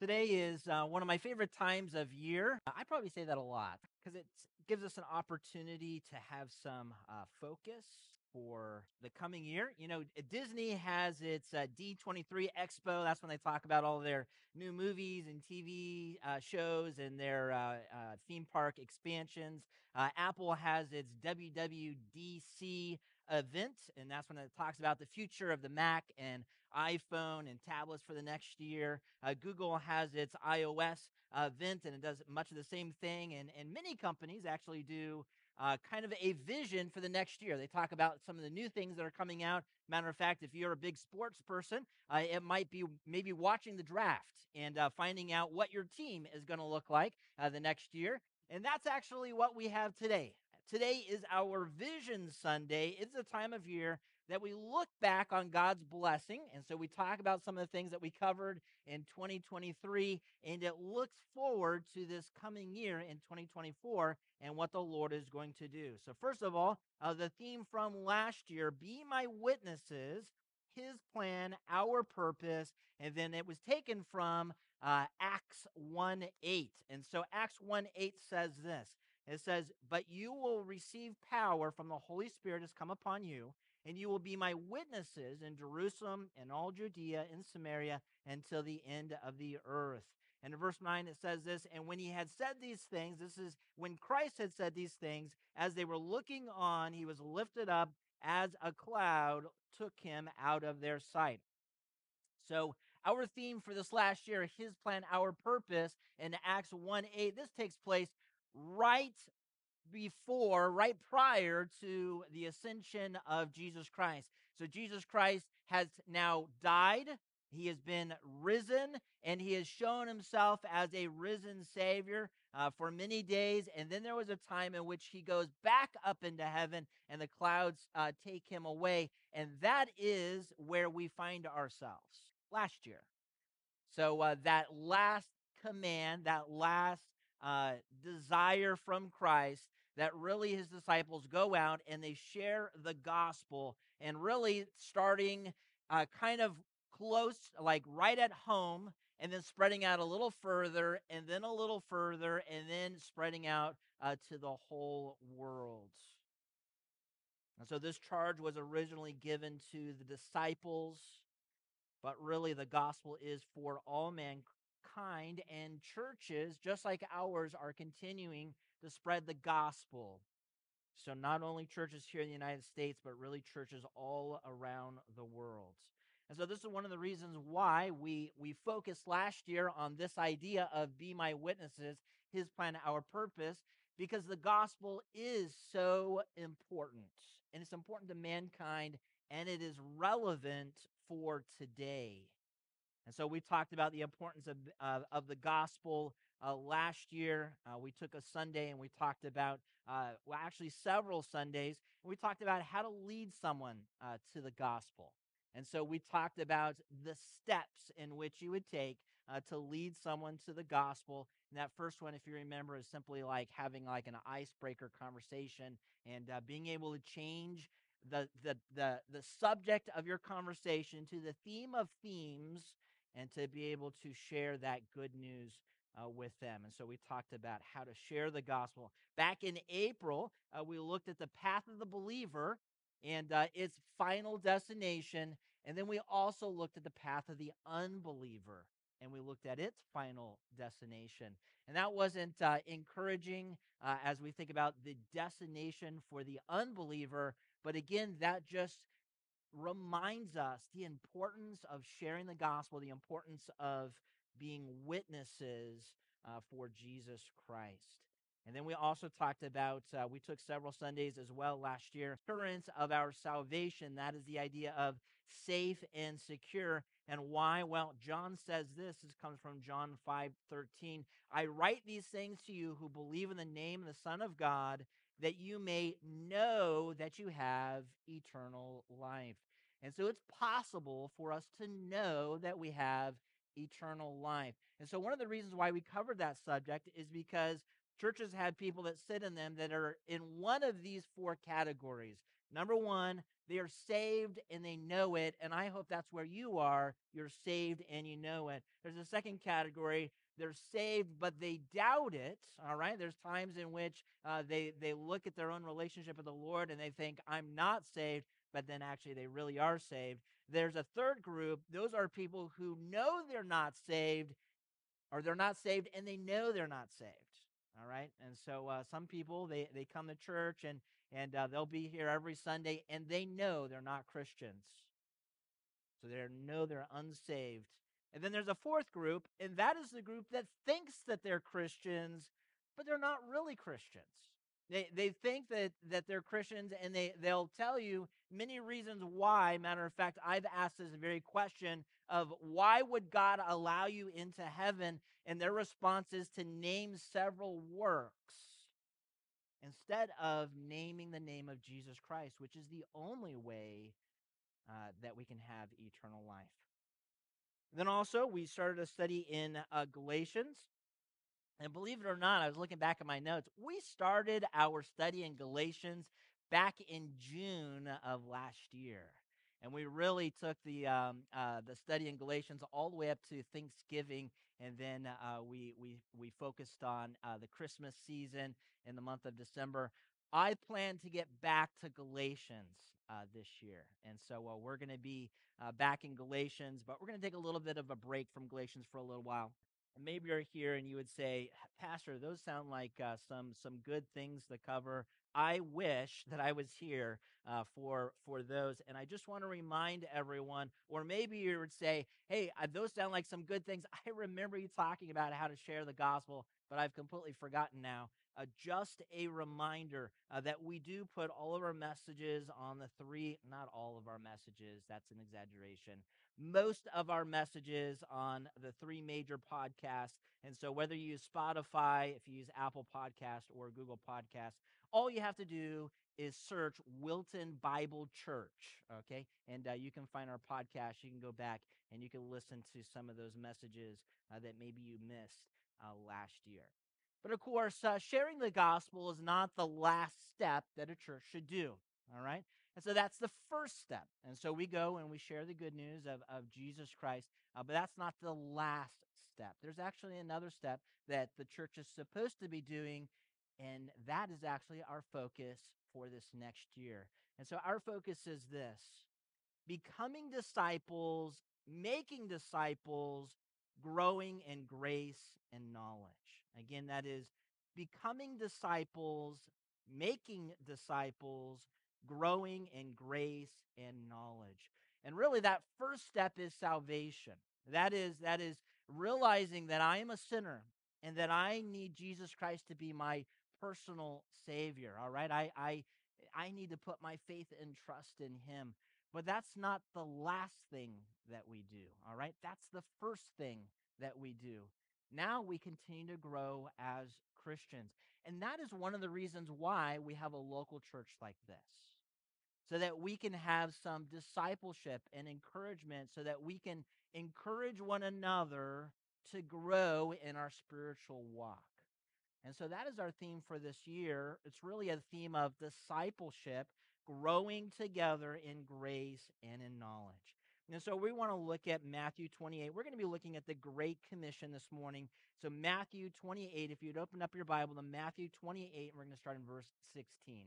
Today is uh, one of my favorite times of year. I probably say that a lot because it gives us an opportunity to have some uh, focus for the coming year. You know, Disney has its uh, D23 Expo. That's when they talk about all their new movies and TV uh, shows and their uh, uh, theme park expansions. Apple has its WWDC event, and that's when it talks about the future of the Mac and iPhone and tablets for the next year. Uh, Google has its iOS event, and it does much of the same thing. And, and many companies actually do uh, kind of a vision for the next year. They talk about some of the new things that are coming out. Matter of fact, if you're a big sports person, uh, it might be maybe watching the draft and uh, finding out what your team is going to look like uh, the next year. And that's actually what we have today. Today is our Vision Sunday. It's a time of year that we look back on God's blessing. And so we talk about some of the things that we covered in 2023, and it looks forward to this coming year in 2024 and what the Lord is going to do. So, first of all, uh, the theme from last year be my witnesses, his plan, our purpose. And then it was taken from uh, Acts 1 8. And so, Acts 1 8 says this it says, But you will receive power from the Holy Spirit has come upon you, and you will be my witnesses in Jerusalem and all Judea and Samaria until the end of the earth. And in verse 9, it says this And when he had said these things, this is when Christ had said these things, as they were looking on, he was lifted up as a cloud took him out of their sight. So, our theme for this last year, his plan, our purpose, in Acts 1 8, this takes place right before, right prior to the ascension of Jesus Christ. So Jesus Christ has now died, he has been risen, and he has shown himself as a risen Savior uh, for many days. And then there was a time in which he goes back up into heaven and the clouds uh, take him away. And that is where we find ourselves last year. So uh, that last command, that last uh, desire from Christ that really his disciples go out and they share the gospel and really starting uh, kind of close, like right at home, and then spreading out a little further, and then a little further, and then spreading out uh, to the whole world. And so this charge was originally given to the disciples, but really the gospel is for all mankind and churches, just like ours, are continuing to spread the gospel. So, not only churches here in the United States, but really churches all around the world. And so, this is one of the reasons why we, we focused last year on this idea of be my witnesses, his plan, our purpose, because the gospel is so important. And it's important to mankind, and it is relevant for today. And so we talked about the importance of, of the gospel uh, last year. Uh, we took a Sunday and we talked about, uh, well, actually several Sundays, we talked about how to lead someone uh, to the gospel. And so we talked about the steps in which you would take uh, to lead someone to the gospel. And that first one, if you remember, is simply like having like an icebreaker conversation and being able to change the, the the the subject of your conversation to the theme of themes and to be able to share that good news uh, with them. And so we talked about how to share the gospel. Back in April, uh, we looked at the path of the believer and uh, its final destination. And then we also looked at the path of the unbeliever and we looked at its final destination. And that wasn't uh, encouraging uh, as we think about the destination for the unbeliever. But again, that just reminds us the importance of sharing the gospel, the importance of being witnesses uh, for Jesus Christ. And then we also talked about, uh, we took several Sundays as well last year, assurance of our salvation. That is the idea of safe and secure. And why? Well, John says this. This comes from John 5 13. I write these things to you who believe in the name of the Son of God, that you may know that you have eternal life. And so it's possible for us to know that we have eternal life. And so one of the reasons why we covered that subject is because churches have people that sit in them that are in one of these four categories. Number one, they are saved and they know it. And I hope that's where you are. You're saved and you know it. There's a second category. They're saved, but they doubt it. All right. There's times in which uh, they, they look at their own relationship with the Lord and they think, I'm not saved, but then actually they really are saved. There's a third group. Those are people who know they're not saved or they're not saved and they know they're not saved. All right. And so uh, some people, they, they come to church and and uh, they'll be here every Sunday, and they know they're not Christians. So they know they're unsaved. And then there's a fourth group, and that is the group that thinks that they're Christians, but they're not really Christians. They, they think that, that they're Christians, and they, they'll tell you many reasons why. Matter of fact, I've asked this very question of why would God allow you into heaven? And their response is to name several works instead of naming the name of Jesus Christ, which is the only way uh, that we can have eternal life. Then also, we started a study in uh, Galatians. And believe it or not, I was looking back at my notes. We started our study in Galatians back in June of last year. And we really took the um, uh, the study in Galatians all the way up to Thanksgiving and then uh, we we we focused on uh, the Christmas season in the month of December. I plan to get back to Galatians uh, this year, and so uh, we're going to be uh, back in Galatians, but we're going to take a little bit of a break from Galatians for a little while. Maybe you're here and you would say, Pastor, those sound like uh, some some good things to cover. I wish that I was here uh, for for those. And I just want to remind everyone, or maybe you would say, "Hey, uh, those sound like some good things." I remember you talking about how to share the gospel, but I've completely forgotten now. Uh, just a reminder uh, that we do put all of our messages on the three, not all of our messages, that's an exaggeration, most of our messages on the three major podcasts. And so, whether you use Spotify, if you use Apple Podcast or Google Podcast, all you have to do is search Wilton Bible Church, okay? And uh, you can find our podcast. You can go back and you can listen to some of those messages uh, that maybe you missed uh, last year. But of course, uh, sharing the gospel is not the last step that a church should do, all right? And so that's the first step. And so we go and we share the good news of, of Jesus Christ, uh, but that's not the last step. There's actually another step that the church is supposed to be doing, and that is actually our focus for this next year. And so our focus is this becoming disciples, making disciples, growing in grace and knowledge. Again, that is becoming disciples, making disciples, growing in grace and knowledge. And really that first step is salvation. That is that is realizing that I am a sinner and that I need Jesus Christ to be my personal savior. All right. I, I, I need to put my faith and trust in him. But that's not the last thing that we do. All right. That's the first thing that we do. Now we continue to grow as Christians. And that is one of the reasons why we have a local church like this. So that we can have some discipleship and encouragement, so that we can encourage one another to grow in our spiritual walk. And so that is our theme for this year. It's really a theme of discipleship, growing together in grace and in knowledge. And so we want to look at Matthew 28. We're going to be looking at the Great Commission this morning. So, Matthew 28, if you'd open up your Bible to Matthew 28, and we're going to start in verse 16. It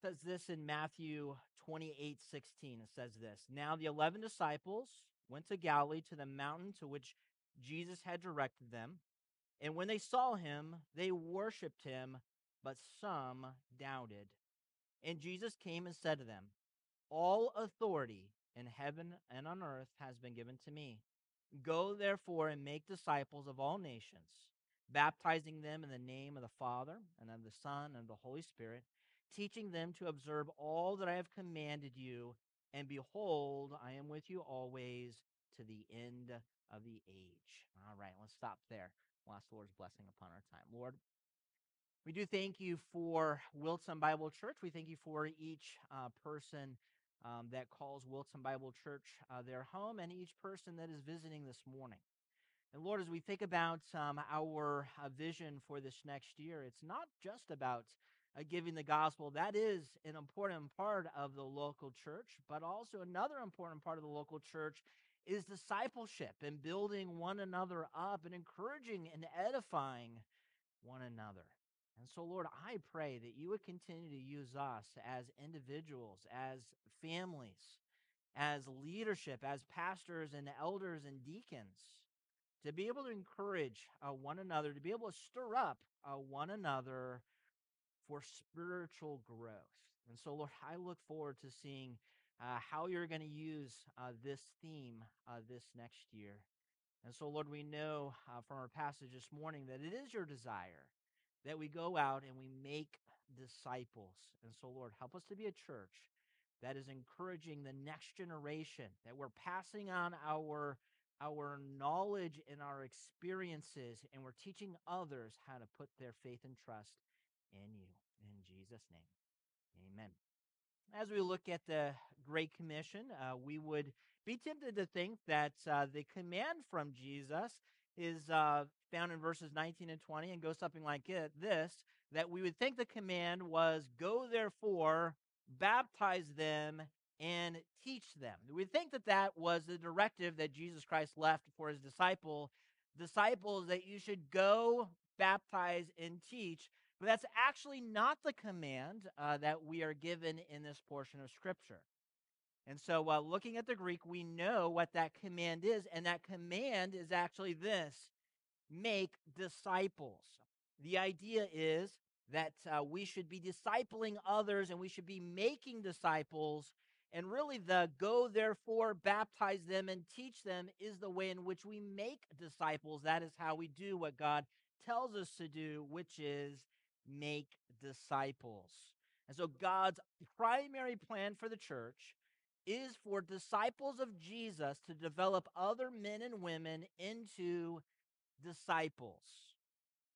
says this in Matthew 28 16. It says this Now the 11 disciples went to Galilee to the mountain to which Jesus had directed them. And when they saw him, they worshiped him, but some doubted. And Jesus came and said to them, All authority in heaven and on earth has been given to me. Go therefore and make disciples of all nations, baptizing them in the name of the Father and of the Son and of the Holy Spirit, teaching them to observe all that I have commanded you. And behold, I am with you always to the end of the age. All right, let's stop there. We'll ask the Lord's blessing upon our time. Lord, we do thank you for Wilton Bible Church. We thank you for each uh, person um, that calls Wilton Bible Church uh, their home and each person that is visiting this morning. And Lord, as we think about um, our uh, vision for this next year, it's not just about uh, giving the gospel. That is an important part of the local church, but also another important part of the local church is discipleship and building one another up and encouraging and edifying one another. And so, Lord, I pray that you would continue to use us as individuals, as families, as leadership, as pastors and elders and deacons, to be able to encourage uh, one another, to be able to stir up uh, one another for spiritual growth. And so, Lord, I look forward to seeing uh, how you're going to use uh, this theme uh, this next year. And so, Lord, we know uh, from our passage this morning that it is your desire that we go out and we make disciples. And so, Lord, help us to be a church that is encouraging the next generation, that we're passing on our our knowledge and our experiences, and we're teaching others how to put their faith and trust in you. In Jesus' name, amen. As we look at the Great Commission, uh, we would be tempted to think that uh, the command from Jesus is uh, found in verses 19 and 20 and goes something like it, this that we would think the command was go therefore baptize them and teach them. We think that that was the directive that jesus christ left for his disciple disciples that you should go baptize and teach. But that's actually not the command uh, that we are given in this portion of scripture and so while looking at the greek we know what that command is and that command is actually this make disciples. The idea is that uh, we should be discipling others and we should be making disciples. And really, the go therefore, baptize them and teach them is the way in which we make disciples. That is how we do what God tells us to do, which is make disciples. And so, God's primary plan for the church is for disciples of Jesus to develop other men and women into disciples.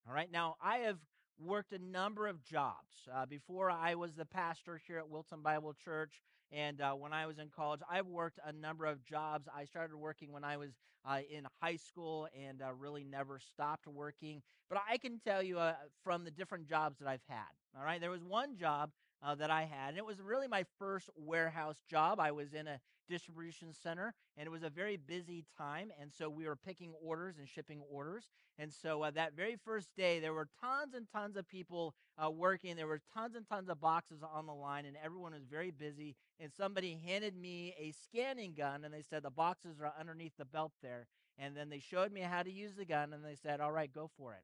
All right. Now, I have worked a number of jobs. Uh, before I was the pastor here at Wilton Bible Church, and uh, when I was in college, I've worked a number of jobs. I started working when I was uh, in high school and uh, really never stopped working. But I can tell you uh, from the different jobs that I've had. All right. There was one job uh, that I had. And it was really my first warehouse job. I was in a distribution center and it was a very busy time. And so we were picking orders and shipping orders. And so uh, that very first day, there were tons and tons of people uh, working. There were tons and tons of boxes on the line and everyone was very busy. And somebody handed me a scanning gun and they said, the boxes are underneath the belt there. And then they showed me how to use the gun and they said, all right, go for it.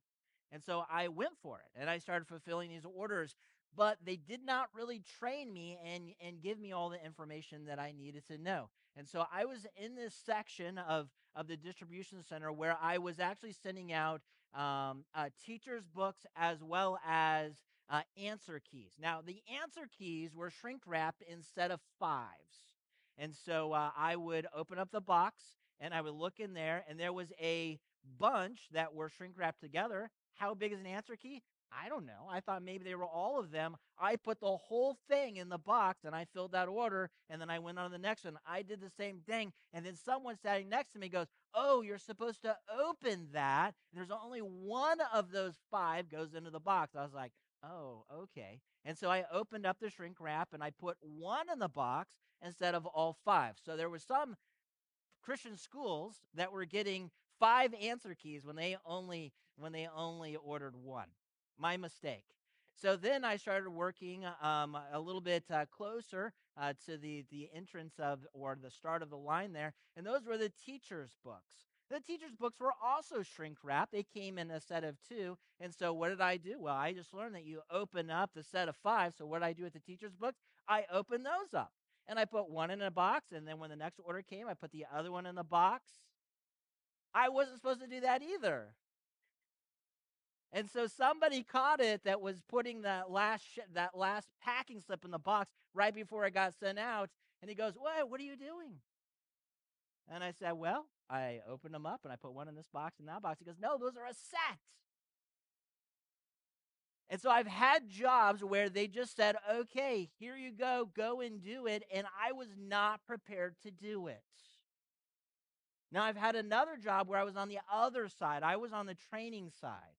And so I went for it and I started fulfilling these orders but they did not really train me and and give me all the information that I needed to know. And so I was in this section of of the distribution center where I was actually sending out um, uh, teachers' books as well as uh, answer keys. Now the answer keys were shrink wrapped instead of fives, and so uh, I would open up the box and I would look in there, and there was a bunch that were shrink wrapped together. How big is an answer key? I don't know. I thought maybe they were all of them. I put the whole thing in the box and I filled that order and then I went on to the next one. I did the same thing. And then someone standing next to me goes, Oh, you're supposed to open that. And there's only one of those five goes into the box. I was like, Oh, okay. And so I opened up the shrink wrap and I put one in the box instead of all five. So there was some Christian schools that were getting five answer keys when they only when they only ordered one my mistake. So then I started working um, a little bit uh, closer uh, to the, the entrance of or the start of the line there, and those were the teacher's books. The teacher's books were also shrink wrapped. They came in a set of two. And so what did I do? Well, I just learned that you open up the set of five. So what did I do with the teacher's books? I opened those up and I put one in a box. And then when the next order came, I put the other one in the box. I wasn't supposed to do that either. And so somebody caught it that was putting that last sh- that last packing slip in the box right before it got sent out, and he goes, "What? What are you doing?" And I said, "Well, I opened them up and I put one in this box and that box." He goes, "No, those are a set." And so I've had jobs where they just said, "Okay, here you go, go and do it," and I was not prepared to do it. Now, I've had another job where I was on the other side, I was on the training side.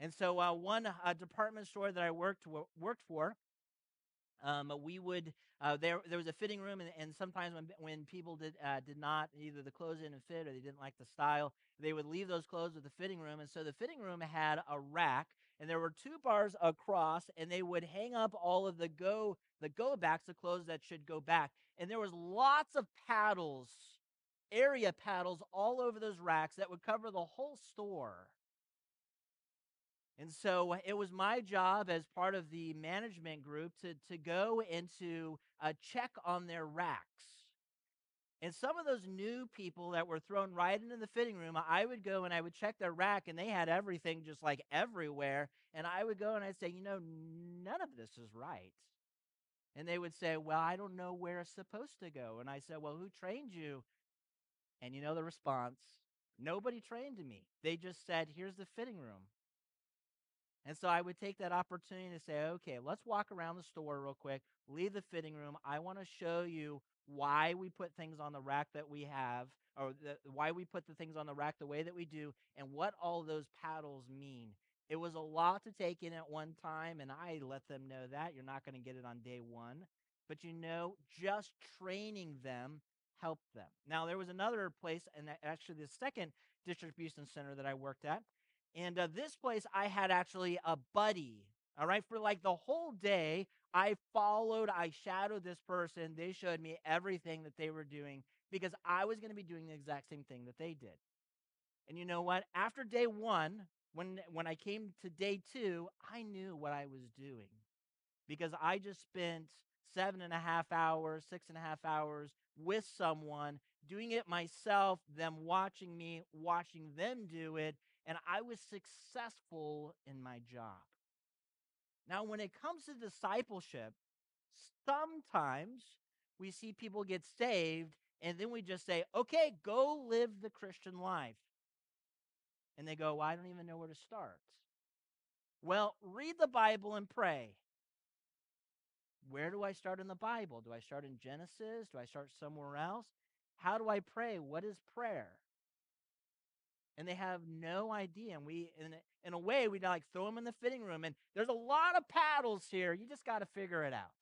And so, uh, one uh, department store that I worked, worked for, um, we would uh, there there was a fitting room, and, and sometimes when when people did uh, did not either the clothes didn't fit or they didn't like the style, they would leave those clothes with the fitting room, and so the fitting room had a rack, and there were two bars across, and they would hang up all of the go the go backs, the clothes that should go back, and there was lots of paddles, area paddles all over those racks that would cover the whole store. And so it was my job as part of the management group to, to go and to uh, check on their racks. And some of those new people that were thrown right into the fitting room, I would go and I would check their rack, and they had everything just like everywhere. And I would go and I'd say, you know, none of this is right. And they would say, well, I don't know where it's supposed to go. And I said, well, who trained you? And you know the response nobody trained me. They just said, here's the fitting room. And so I would take that opportunity to say, okay, let's walk around the store real quick, leave the fitting room. I want to show you why we put things on the rack that we have, or the, why we put the things on the rack the way that we do, and what all those paddles mean. It was a lot to take in at one time, and I let them know that. You're not going to get it on day one. But you know, just training them helped them. Now, there was another place, and actually the second distribution center that I worked at, and uh, this place, I had actually a buddy. All right. For like the whole day, I followed, I shadowed this person. They showed me everything that they were doing because I was going to be doing the exact same thing that they did. And you know what? After day one, when, when I came to day two, I knew what I was doing because I just spent seven and a half hours, six and a half hours with someone, doing it myself, them watching me, watching them do it, and I was successful in my job. Now, when it comes to discipleship, sometimes we see people get saved and then we just say, okay, go live the Christian life. And they go, well, I don't even know where to start. Well, read the Bible and pray. Where do I start in the Bible? Do I start in Genesis? Do I start somewhere else? How do I pray? What is prayer? And they have no idea. And we, in a, in a way, we like throw them in the fitting room, and there's a lot of paddles here. You just got to figure it out.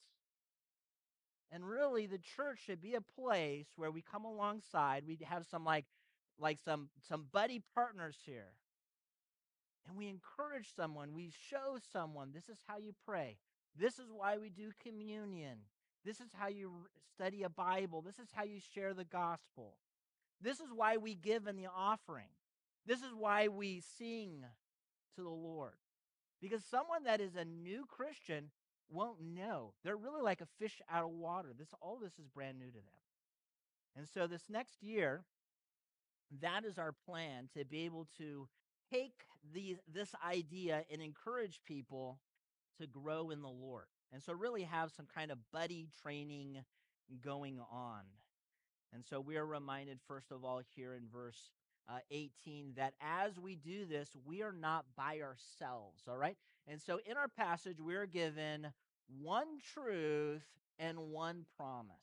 And really, the church should be a place where we come alongside. We have some like, like some some buddy partners here, and we encourage someone. We show someone this is how you pray. This is why we do communion. This is how you study a Bible. This is how you share the gospel. This is why we give in the offering. This is why we sing to the Lord. Because someone that is a new Christian won't know. They're really like a fish out of water. This all this is brand new to them. And so this next year, that is our plan to be able to take the, this idea and encourage people to grow in the Lord. And so really have some kind of buddy training going on. And so we are reminded, first of all, here in verse uh, 18 that as we do this, we are not by ourselves, all right? And so in our passage, we're given one truth and one promise,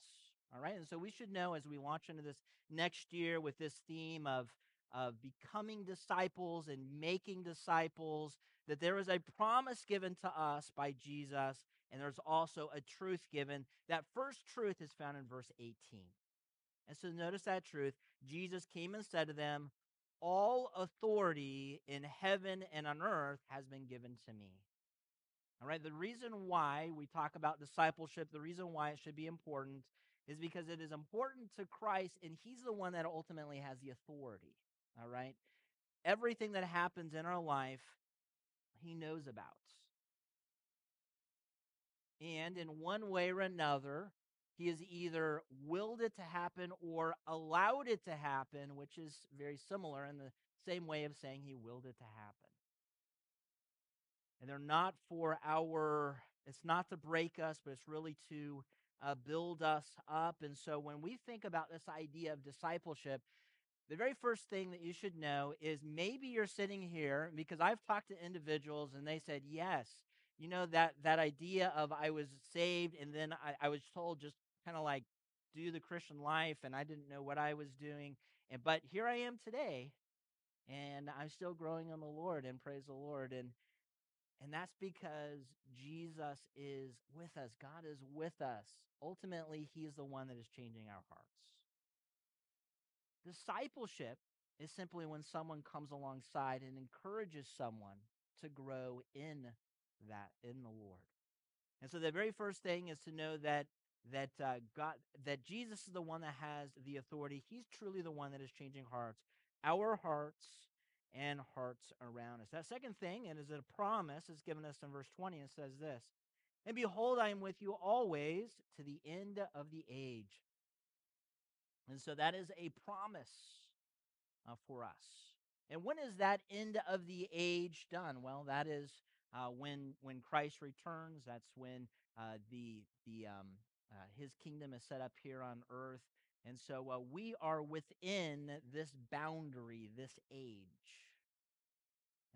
all right? And so we should know as we launch into this next year with this theme of, of becoming disciples and making disciples, that there is a promise given to us by Jesus, and there's also a truth given. That first truth is found in verse 18. And so notice that truth. Jesus came and said to them, All authority in heaven and on earth has been given to me. All right, the reason why we talk about discipleship, the reason why it should be important is because it is important to Christ and he's the one that ultimately has the authority. All right? Everything that happens in our life, he knows about. And in one way or another, he has either willed it to happen or allowed it to happen, which is very similar in the same way of saying he willed it to happen. And they're not for our, it's not to break us, but it's really to uh, build us up. And so when we think about this idea of discipleship, the very first thing that you should know is maybe you're sitting here because I've talked to individuals and they said, yes, you know, that, that idea of I was saved and then I, I was told just kind of like do the Christian life and I didn't know what I was doing. and but here I am today, and I'm still growing in the Lord, and praise the Lord, and and that's because Jesus is with us. God is with us. Ultimately, He is the one that is changing our hearts. Discipleship is simply when someone comes alongside and encourages someone to grow in that in the Lord. And so the very first thing is to know that that uh, God that Jesus is the one that has the authority. He's truly the one that is changing hearts, our hearts and hearts around us. That second thing, and is a promise, is given us in verse 20 and says this And behold, I am with you always to the end of the age. And so that is a promise uh, for us. And when is that end of the age done? Well, that is uh, when when Christ returns. That's when uh, the the um, uh, His kingdom is set up here on earth, and so uh, we are within this boundary, this age.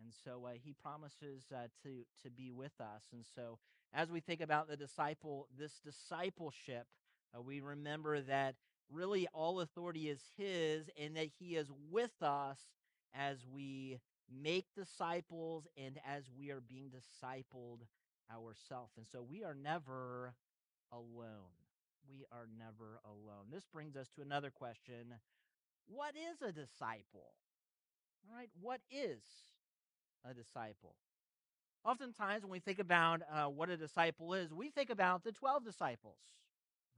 And so uh, he promises uh, to to be with us. And so as we think about the disciple, this discipleship, uh, we remember that really all authority is his, and that he is with us as we make disciples and as we are being discipled ourselves. And so we are never alone. We are never alone. This brings us to another question What is a disciple? All right, what is a disciple. Oftentimes, when we think about uh, what a disciple is, we think about the 12 disciples.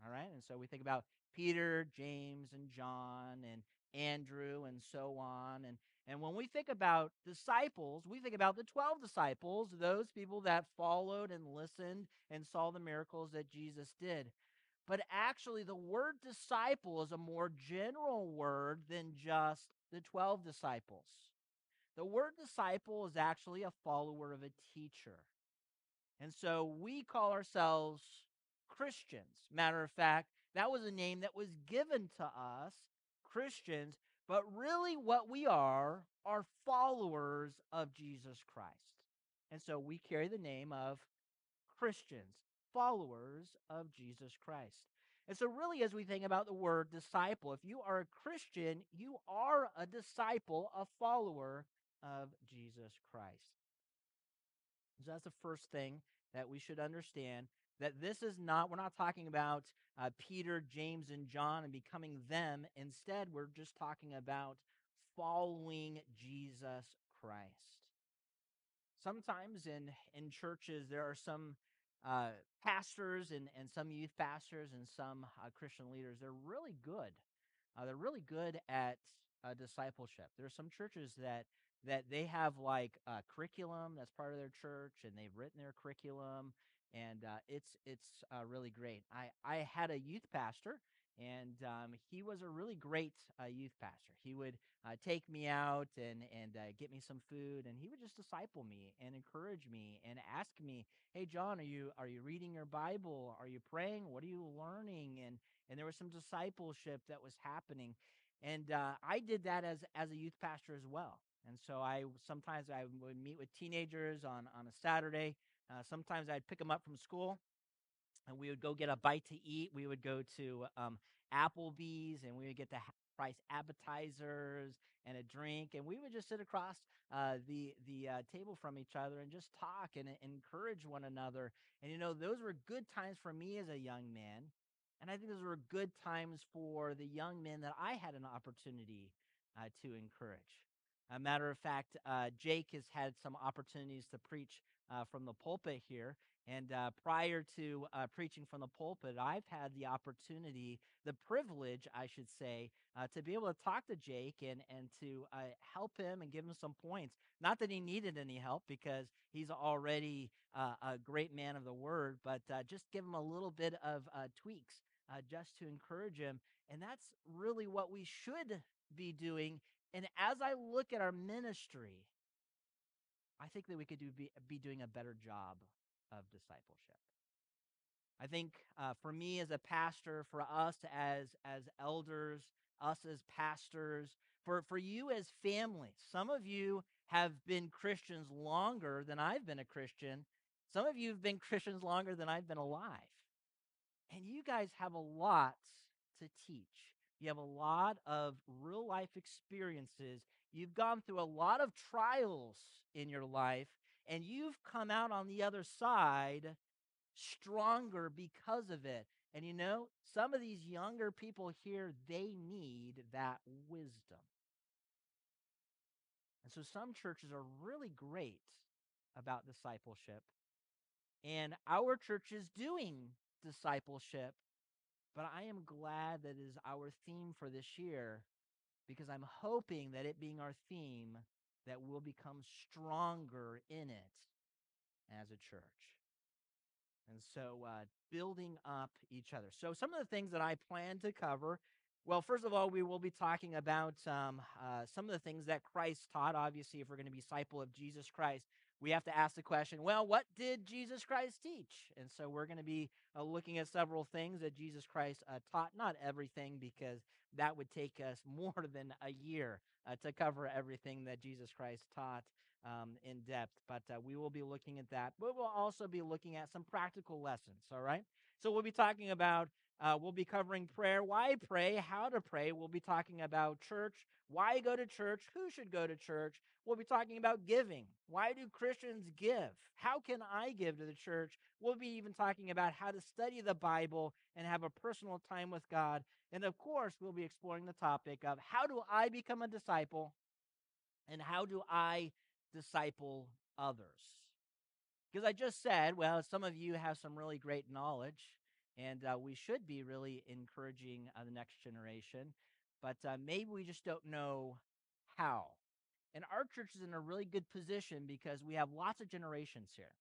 All right. And so we think about Peter, James, and John, and Andrew, and so on. And, and when we think about disciples, we think about the 12 disciples, those people that followed and listened and saw the miracles that Jesus did. But actually, the word disciple is a more general word than just the 12 disciples. The word disciple is actually a follower of a teacher. And so we call ourselves Christians. Matter of fact, that was a name that was given to us, Christians, but really what we are are followers of Jesus Christ. And so we carry the name of Christians, followers of Jesus Christ. And so, really, as we think about the word disciple, if you are a Christian, you are a disciple, a follower of Jesus Christ. So that's the first thing that we should understand that this is not, we're not talking about uh, Peter, James, and John and becoming them. Instead, we're just talking about following Jesus Christ. Sometimes in, in churches, there are some uh, pastors and, and some youth pastors and some uh, Christian leaders. They're really good. Uh, they're really good at uh, discipleship. There are some churches that that they have like a curriculum that's part of their church and they've written their curriculum and uh, it's it's uh, really great. I I had a youth pastor and um, he was a really great uh, youth pastor. He would uh, take me out and and uh, get me some food, and he would just disciple me and encourage me and ask me, "Hey, John, are you are you reading your Bible? Are you praying? What are you learning?" And and there was some discipleship that was happening, and uh, I did that as as a youth pastor as well. And so I sometimes I would meet with teenagers on on a Saturday. Uh, sometimes I'd pick them up from school, and we would go get a bite to eat. We would go to um, Applebee's, and we would get the price appetizers and a drink, and we would just sit across uh, the the uh, table from each other and just talk and, and encourage one another. And you know, those were good times for me as a young man, and I think those were good times for the young men that I had an opportunity uh, to encourage. A matter of fact, uh, Jake has had some opportunities to preach uh, from the pulpit here. And uh, prior to uh, preaching from the pulpit, I've had the opportunity, the privilege, I should say, uh, to be able to talk to Jake and, and to uh, help him and give him some points. Not that he needed any help because he's already a great man of the word, but just give him a little bit of tweaks just to encourage him. And that's really what we should be doing and as I look at our ministry, I think that we could do, be, be doing a better job of discipleship. I think uh, for me as a pastor, for us as as elders, us as pastors, for for you as family, some of you have been Christians longer than I've been a Christian. Some of you have been Christians longer than I've been alive. And you guys have a lot to teach. You have a lot of real life experiences. You've gone through a lot of trials in your life, and you've come out on the other side stronger because of it. And you know, some of these younger people here, they need that wisdom. And so some churches are really great about discipleship. And our church is doing discipleship. But I am glad that is our theme for this year because I'm hoping that it being our theme that we'll become stronger in it as a church. And so uh, building up each other. So some of the things that I plan to cover well, first of all, we will be talking about um, uh, some of the things that Christ taught. Obviously, if we're going to be disciple of Jesus Christ, we have to ask the question, well, what did Jesus Christ teach? And so we're going to be uh, looking at several things that Jesus Christ uh, taught. Not everything, because that would take us more than a year uh, to cover everything that Jesus Christ taught um, in depth. But uh, we will be looking at that. But we'll also be looking at some practical lessons, all right? So we'll be talking about uh, we'll be covering prayer, why pray, how to pray. We'll be talking about church, why go to church, who should go to church. We'll be talking about giving. Why do Christians give? How can I give to the church? We'll be even talking about how to study the Bible and have a personal time with God. And of course, we'll be exploring the topic of how do I become a disciple and how do I disciple others? Because I just said, well, some of you have some really great knowledge and uh, we should be really encouraging uh, the next generation, but uh, maybe we just don't know how. And our church is in a really good position because we have lots of generations here.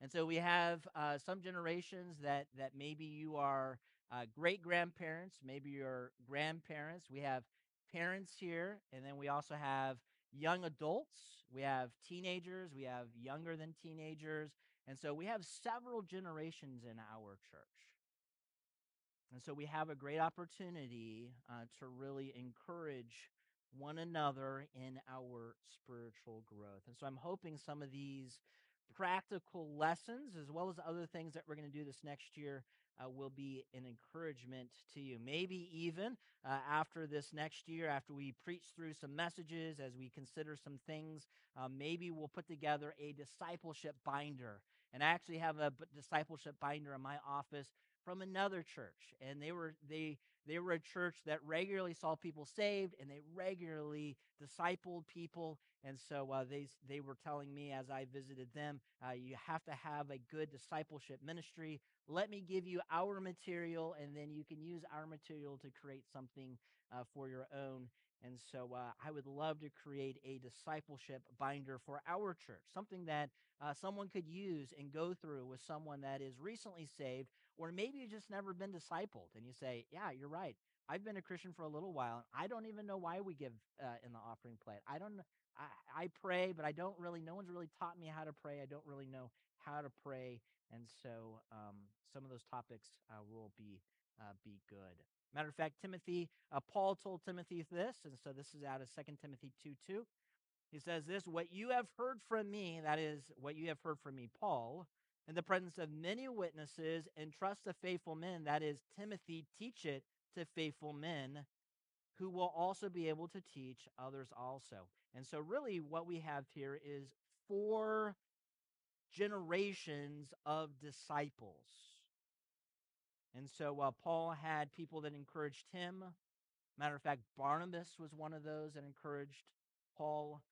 And so we have uh, some generations that that maybe you are uh, great grandparents, maybe your grandparents. We have parents here, and then we also have young adults. We have teenagers. We have younger than teenagers, and so we have several generations in our church. And so we have a great opportunity uh, to really encourage one another in our spiritual growth. And so I'm hoping some of these practical lessons, as well as other things that we're going to do this next year, uh, will be an encouragement to you. Maybe even uh, after this next year, after we preach through some messages, as we consider some things, uh, maybe we'll put together a discipleship binder. And I actually have a discipleship binder in my office from another church and they were they they were a church that regularly saw people saved and they regularly discipled people and so uh, they they were telling me as I visited them uh, you have to have a good discipleship ministry. Let me give you our material and then you can use our material to create something uh, for your own. And so uh, I would love to create a discipleship binder for our church, something that uh, someone could use and go through with someone that is recently saved, or maybe you just never been discipled. And you say, Yeah, you're right. I've been a Christian for a little while. And I don't even know why we give uh, in the offering plate. I don't. I, I pray, but I don't really. No one's really taught me how to pray. I don't really know how to pray, and so um, some of those topics uh, will be uh, be good. Matter of fact, Timothy, uh, Paul told Timothy this, and so this is out of Second Timothy 2 2. He says this What you have heard from me, that is, what you have heard from me, Paul, in the presence of many witnesses, and trust to faithful men, that is, Timothy, teach it to faithful men who will also be able to teach others also. And so, really, what we have here is four generations of disciples and so uh, Paul had people that encouraged him. Matter of fact, Barnabas was one of those that encouraged Paul.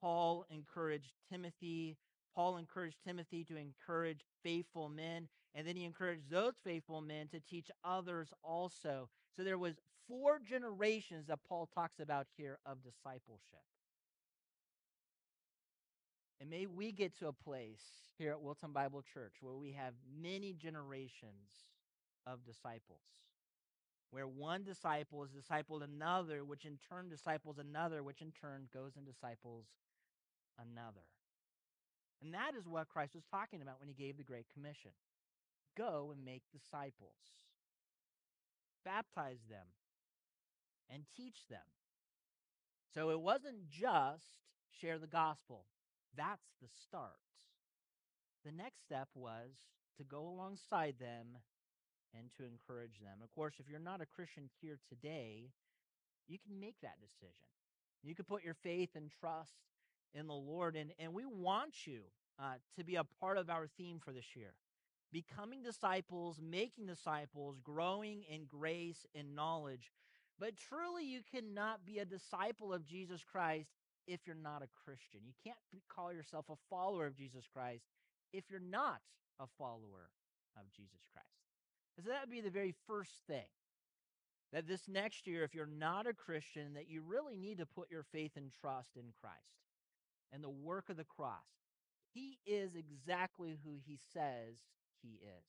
Paul encouraged Timothy. Paul encouraged Timothy to encourage faithful men, and then he encouraged those faithful men to teach others also. So there was four generations that Paul talks about here of discipleship. And may we get to a place here at Wilton Bible Church where we have many generations of disciples, where one disciple is discipled another, which in turn disciples another, which in turn goes and disciples another. And that is what Christ was talking about when he gave the Great Commission go and make disciples, baptize them, and teach them. So it wasn't just share the gospel, that's the start. The next step was to go alongside them and to encourage them. Of course, if you're not a Christian here today, you can make that decision. You can put your faith and trust in the Lord, and, and we want you uh, to be a part of our theme for this year becoming disciples, making disciples, growing in grace and knowledge. But truly, you cannot be a disciple of Jesus Christ if you're not a Christian. You can't call yourself a follower of Jesus Christ if you're not a follower of Jesus Christ. So that would be the very first thing. That this next year, if you're not a Christian, that you really need to put your faith and trust in Christ and the work of the cross. He is exactly who he says he is.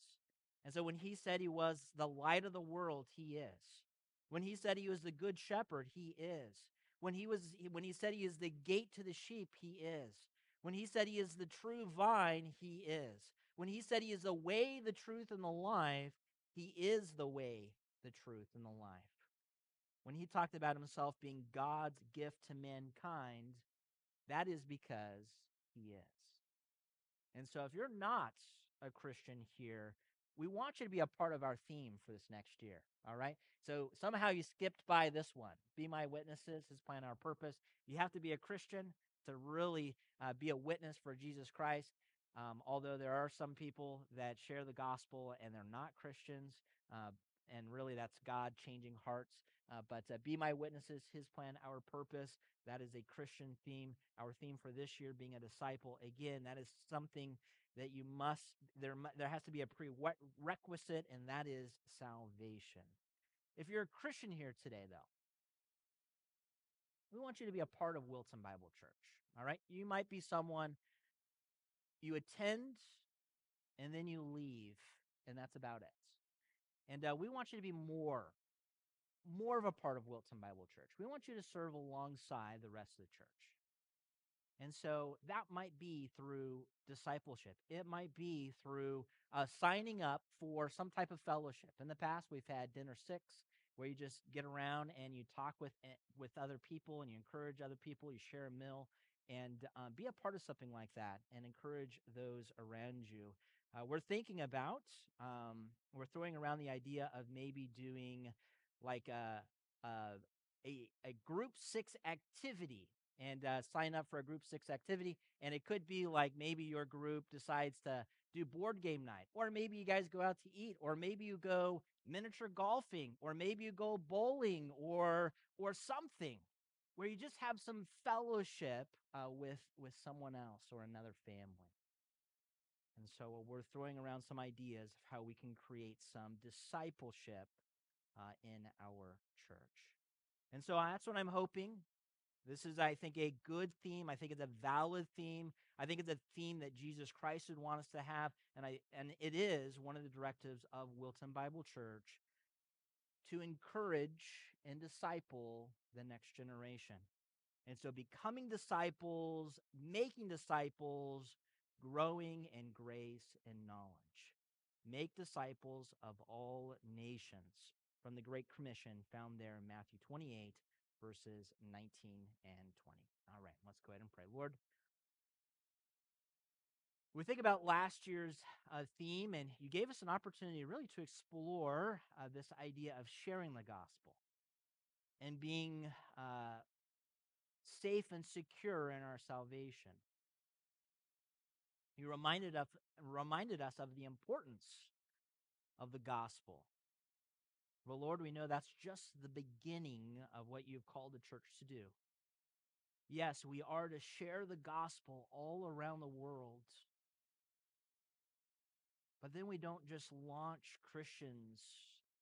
And so when he said he was the light of the world, he is. When he said he was the good shepherd, he is. When he was when he said he is the gate to the sheep, he is. When he said he is the true vine, he is. When he said he is the way, the truth, and the life, he is the way, the truth, and the life. When he talked about himself being God's gift to mankind, that is because he is. And so if you're not a Christian here, we want you to be a part of our theme for this next year. All right. So somehow you skipped by this one. Be my witnesses, his plan, our purpose. You have to be a Christian to really uh, be a witness for Jesus Christ. Um, although there are some people that share the gospel and they're not Christians, uh, and really that's God changing hearts. Uh, but uh, be my witnesses, his plan, our purpose. That is a Christian theme. Our theme for this year being a disciple. Again, that is something that you must there there has to be a prerequisite and that is salvation. If you're a Christian here today though, we want you to be a part of Wilton Bible Church. All right? You might be someone you attend and then you leave and that's about it. And uh, we want you to be more more of a part of Wilton Bible Church. We want you to serve alongside the rest of the church. And so that might be through discipleship. It might be through uh, signing up for some type of fellowship. In the past, we've had dinner six, where you just get around and you talk with eh, with other people and you encourage other people. You share a meal and um, be a part of something like that and encourage those around you. Uh, we're thinking about um, we're throwing around the idea of maybe doing like a, a a, a group six activity and uh, sign up for a group six activity. And it could be like maybe your group decides to do board game night, or maybe you guys go out to eat, or maybe you go miniature golfing, or maybe you go bowling, or or something where you just have some fellowship uh, with with someone else or another family. And so we're throwing around some ideas of how we can create some discipleship uh, in our church. And so that's what I'm hoping this is, I think, a good theme. I think it's a valid theme. I think it's a theme that Jesus Christ would want us to have. And I and it is one of the directives of Wilton Bible Church to encourage and disciple the next generation. And so becoming disciples, making disciples, growing in grace and knowledge. Make disciples of all nations from the Great Commission found there in Matthew 28 verses 19 and 20. All right, let's go ahead and pray. Lord, we think about last year's uh, theme, and you gave us an opportunity really to explore uh, this idea of sharing the gospel and being uh, safe and secure in our salvation. You reminded of reminded us of the importance of the gospel well, Lord, we know that's just the beginning of what you've called the church to do. Yes, we are to share the gospel all around the world. But then we don't just launch Christians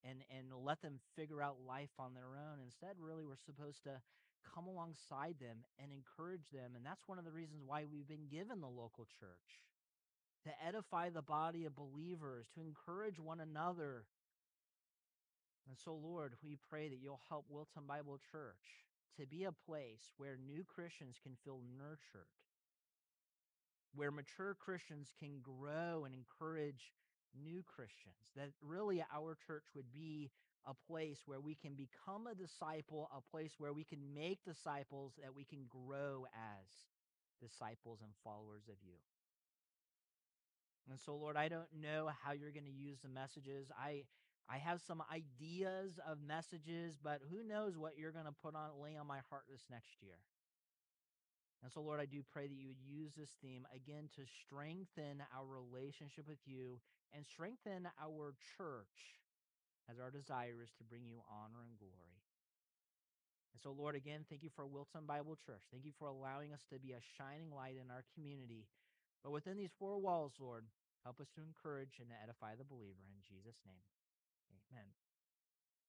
and, and let them figure out life on their own. Instead, really, we're supposed to come alongside them and encourage them. And that's one of the reasons why we've been given the local church to edify the body of believers, to encourage one another, and so, Lord, we pray that you'll help Wilton Bible Church to be a place where new Christians can feel nurtured, where mature Christians can grow and encourage new Christians. That really our church would be a place where we can become a disciple, a place where we can make disciples, that we can grow as disciples and followers of you. And so, Lord, I don't know how you're going to use the messages. I I have some ideas of messages, but who knows what you're going to put on lay on my heart this next year. And so, Lord, I do pray that you would use this theme again to strengthen our relationship with you and strengthen our church as our desire is to bring you honor and glory. And so, Lord, again, thank you for Wilton Bible Church. Thank you for allowing us to be a shining light in our community. But within these four walls, Lord, help us to encourage and to edify the believer in Jesus' name. Amen.